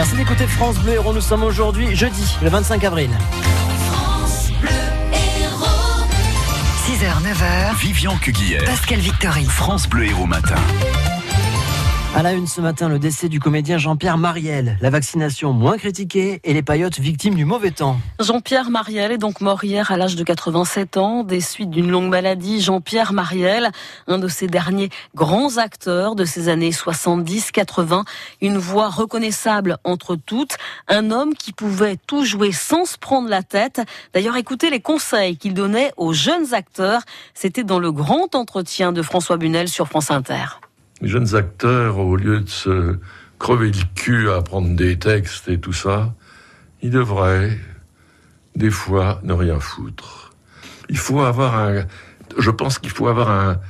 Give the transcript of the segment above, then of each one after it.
Merci d'écouter France Bleu Héros. Nous sommes aujourd'hui jeudi, le 25 avril. 6h, 9h. Vivian Cuguière. Pascal Victory. France Bleu Héros Matin. À la une ce matin, le décès du comédien Jean-Pierre Mariel. La vaccination moins critiquée et les paillotes victimes du mauvais temps. Jean-Pierre Mariel est donc mort hier à l'âge de 87 ans des suites d'une longue maladie. Jean-Pierre Mariel, un de ces derniers grands acteurs de ces années 70-80, une voix reconnaissable entre toutes, un homme qui pouvait tout jouer sans se prendre la tête. D'ailleurs, écoutez les conseils qu'il donnait aux jeunes acteurs. C'était dans le grand entretien de François Bunel sur France Inter les jeunes acteurs, au lieu de se crever le cul à apprendre des textes et tout ça, ils devraient, des fois, ne rien foutre. Il faut avoir un, je pense qu'il faut avoir un,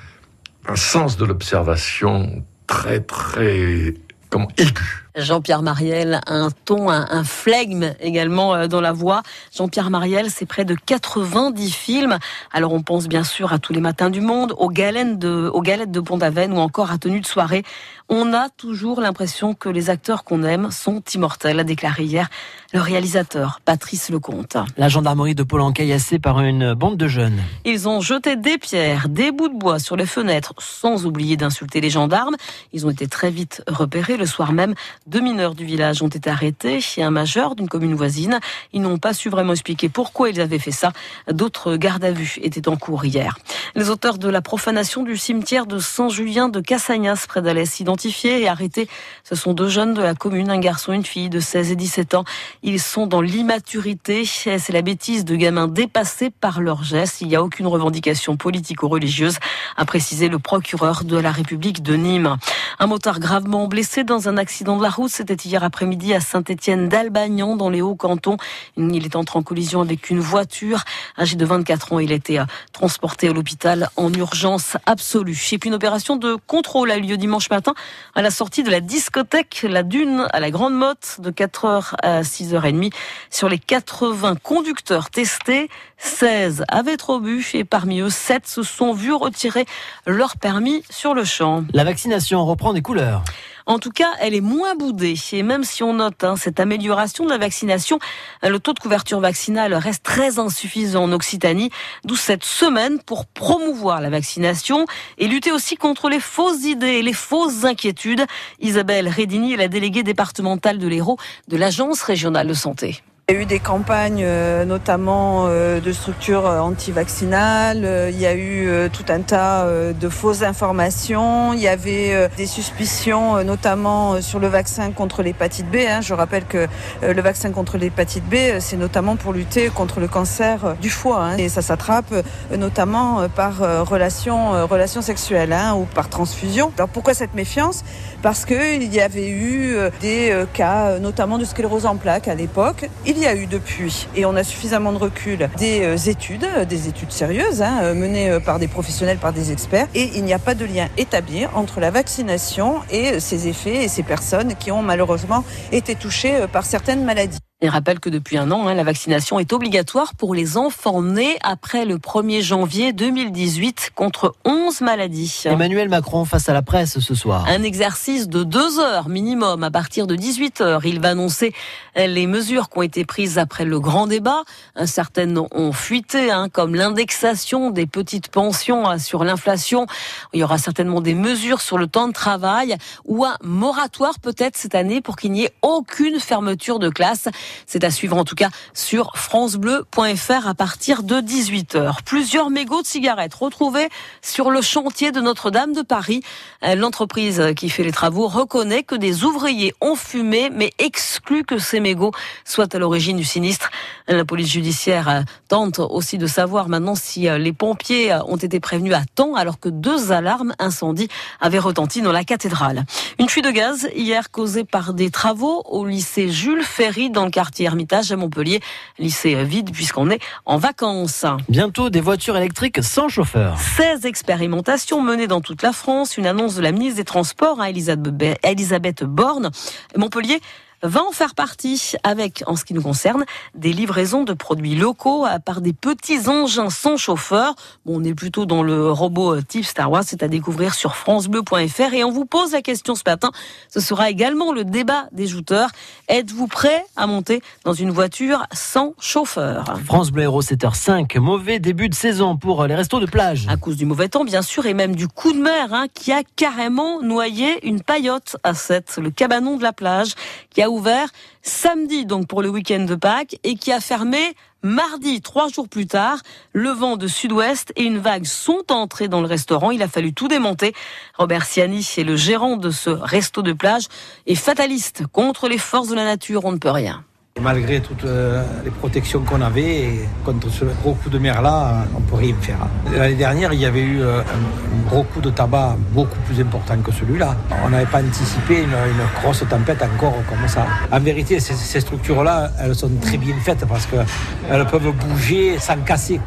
un sens de l'observation très, très, comme aigu. Jean-Pierre Mariel, un ton, un, flegme également euh, dans la voix. Jean-Pierre Mariel, c'est près de 90 films. Alors on pense bien sûr à Tous les matins du monde, aux galettes de, aux galettes de Pont-d'Aven ou encore à Tenue de soirée. On a toujours l'impression que les acteurs qu'on aime sont immortels, a déclaré hier le réalisateur Patrice Lecomte. La gendarmerie de Pôle caillassée par une bande de jeunes. Ils ont jeté des pierres, des bouts de bois sur les fenêtres, sans oublier d'insulter les gendarmes. Ils ont été très vite repérés le soir même. Deux mineurs du village ont été arrêtés et un majeur d'une commune voisine. Ils n'ont pas su vraiment expliquer pourquoi ils avaient fait ça. D'autres gardes à vue étaient en cours hier. Les auteurs de la profanation du cimetière de Saint-Julien de Cassagnas près d'Alès identifiés et arrêtés. Ce sont deux jeunes de la commune, un garçon et une fille de 16 et 17 ans. Ils sont dans l'immaturité. C'est la bêtise de gamins dépassés par leurs gestes. Il n'y a aucune revendication politique ou religieuse, a précisé le procureur de la République de Nîmes. Un motard gravement blessé dans un accident de la route c'était hier après-midi à Saint-Étienne d'Albagnan, dans les Hauts-Cantons. Il est entré en collision avec une voiture. Âgé de 24 ans, il a été euh, transporté à l'hôpital en urgence absolue. Et puis une opération de contrôle a eu lieu dimanche matin à la sortie de la discothèque La Dune à la Grande Motte de 4h à 6h30. Sur les 80 conducteurs testés, 16 avaient trop bu et parmi eux, 7 se sont vus retirer leur permis sur le champ. La vaccination reprend des couleurs. En tout cas, elle est moins boudée. Et même si on note hein, cette amélioration de la vaccination, le taux de couverture vaccinale reste très insuffisant en Occitanie. D'où cette semaine pour promouvoir la vaccination et lutter aussi contre les fausses idées et les fausses inquiétudes. Isabelle Redini est la déléguée départementale de l'Hérault de l'Agence régionale de santé. Il y a eu des campagnes euh, notamment euh, de structures euh, anti-vaccinales, il y a eu tout un tas de fausses informations, il y avait des suspicions notamment sur le vaccin contre l'hépatite B. Hein. Je rappelle que le vaccin contre l'hépatite B, c'est notamment pour lutter contre le cancer du foie hein. et ça s'attrape notamment par relation, relation sexuelle hein, ou par transfusion. Alors pourquoi cette méfiance? Parce qu'il y avait eu des cas notamment de sclérose en plaques à l'époque. Y a eu depuis, et on a suffisamment de recul, des euh, études, des études sérieuses, hein, euh, menées euh, par des professionnels, par des experts, et il n'y a pas de lien établi entre la vaccination et ses effets et ces personnes qui ont malheureusement été touchées par certaines maladies. Il rappelle que depuis un an, hein, la vaccination est obligatoire pour les enfants nés après le 1er janvier 2018 contre 11 maladies. Emmanuel Macron face à la presse ce soir. Un exercice de deux heures minimum à partir de 18 heures. Il va annoncer les mesures qui ont été prises après le grand débat. Certaines ont fuité, hein, comme l'indexation des petites pensions hein, sur l'inflation. Il y aura certainement des mesures sur le temps de travail ou un moratoire peut-être cette année pour qu'il n'y ait aucune fermeture de classe. C'est à suivre en tout cas sur francebleu.fr à partir de 18h. Plusieurs mégots de cigarettes retrouvés sur le chantier de Notre-Dame de Paris. Euh, l'entreprise qui fait les travaux reconnaît que des ouvriers ont fumé mais exclut que ces mégots soient à l'origine du sinistre. La police judiciaire euh, tente aussi de savoir maintenant si euh, les pompiers ont été prévenus à temps alors que deux alarmes incendie avaient retenti dans la cathédrale. Une fuite de gaz hier causée par des travaux au lycée Jules Ferry dans le quartier Hermitage à Montpellier. Lycée vide puisqu'on est en vacances. Bientôt des voitures électriques sans chauffeur. 16 expérimentations menées dans toute la France. Une annonce de la ministre des Transports, à Elisabeth Borne. Montpellier va en faire partie avec, en ce qui nous concerne, des livraisons de produits locaux par des petits engins sans chauffeur. Bon, on est plutôt dans le robot type Star Wars, c'est à découvrir sur francebleu.fr et on vous pose la question ce matin. Ce sera également le débat des jouteurs. Êtes-vous prêt à monter dans une voiture sans chauffeur? France Bleu Héros 7h05, mauvais début de saison pour les restos de plage. À cause du mauvais temps, bien sûr, et même du coup de mer hein, qui a carrément noyé une paillote à 7, le cabanon de la plage, qui a ouvert samedi donc pour le week-end de Pâques et qui a fermé mardi, trois jours plus tard. Le vent de sud-ouest et une vague sont entrés dans le restaurant. Il a fallu tout démonter. Robert Siani est le gérant de ce resto de plage et fataliste contre les forces de la nature. On ne peut rien. Malgré toutes euh, les protections qu'on avait, contre ce gros coup de mer-là, on ne peut rien faire. L'année dernière, il y avait eu euh, un gros coup de tabac beaucoup plus important que celui-là. On n'avait pas anticipé une, grosse tempête encore comme ça. En vérité, ces, structures-là, elles sont très bien faites parce qu'elles peuvent bouger sans casser.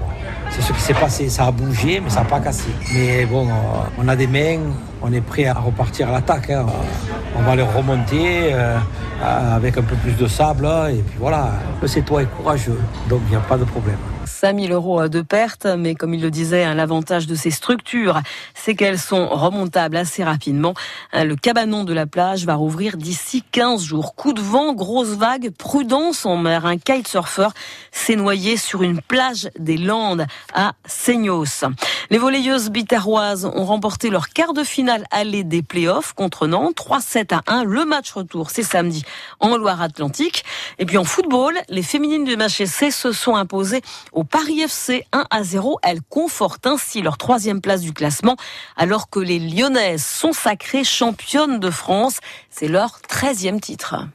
C'est ce qui s'est passé. Ça a bougé, mais ça n'a pas cassé. Mais bon, euh, on a des mains, on est prêt à repartir à l'attaque. Hein. On va les remonter euh, avec un peu plus de sable. Et puis voilà, c'est toi et courageux. Donc il n'y a pas de problème. 5000 euros de perte, mais comme il le disait, hein, l'avantage de ces structures, c'est qu'elles sont remontables assez rapidement. Hein, le cabanon de la plage va rouvrir d'ici 15 jours. Coup de vent, grosse vague, prudence en mer. Un kitesurfer s'est noyé sur une plage des Landes à Seignos. Les volleyeuses bitaroises ont remporté leur quart de finale aller des playoffs contre Nantes, 3-7 à 1. Le match retour, c'est samedi en Loire-Atlantique. Et puis en football, les féminines du MHSC se sont imposées au Paris FC 1 à 0. Elles confortent ainsi leur troisième place du classement, alors que les Lyonnaises sont sacrées championnes de France. C'est leur treizième titre.